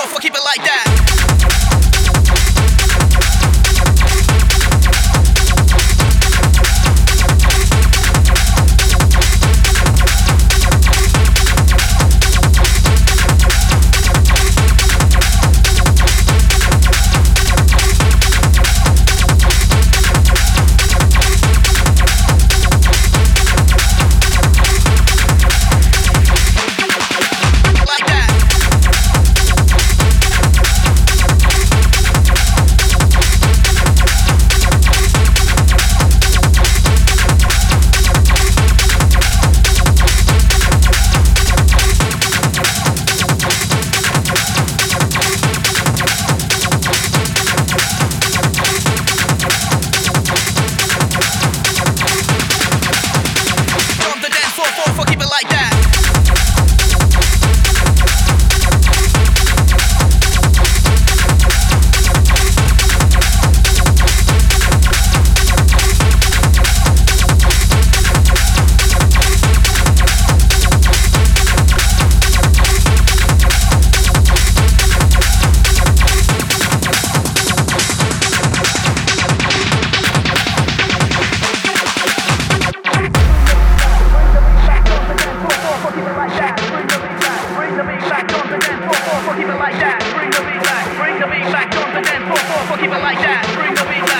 off or keep it like that. back, bring the beat back, bring the beat back, don't dance, keep it like that, bring the beat back.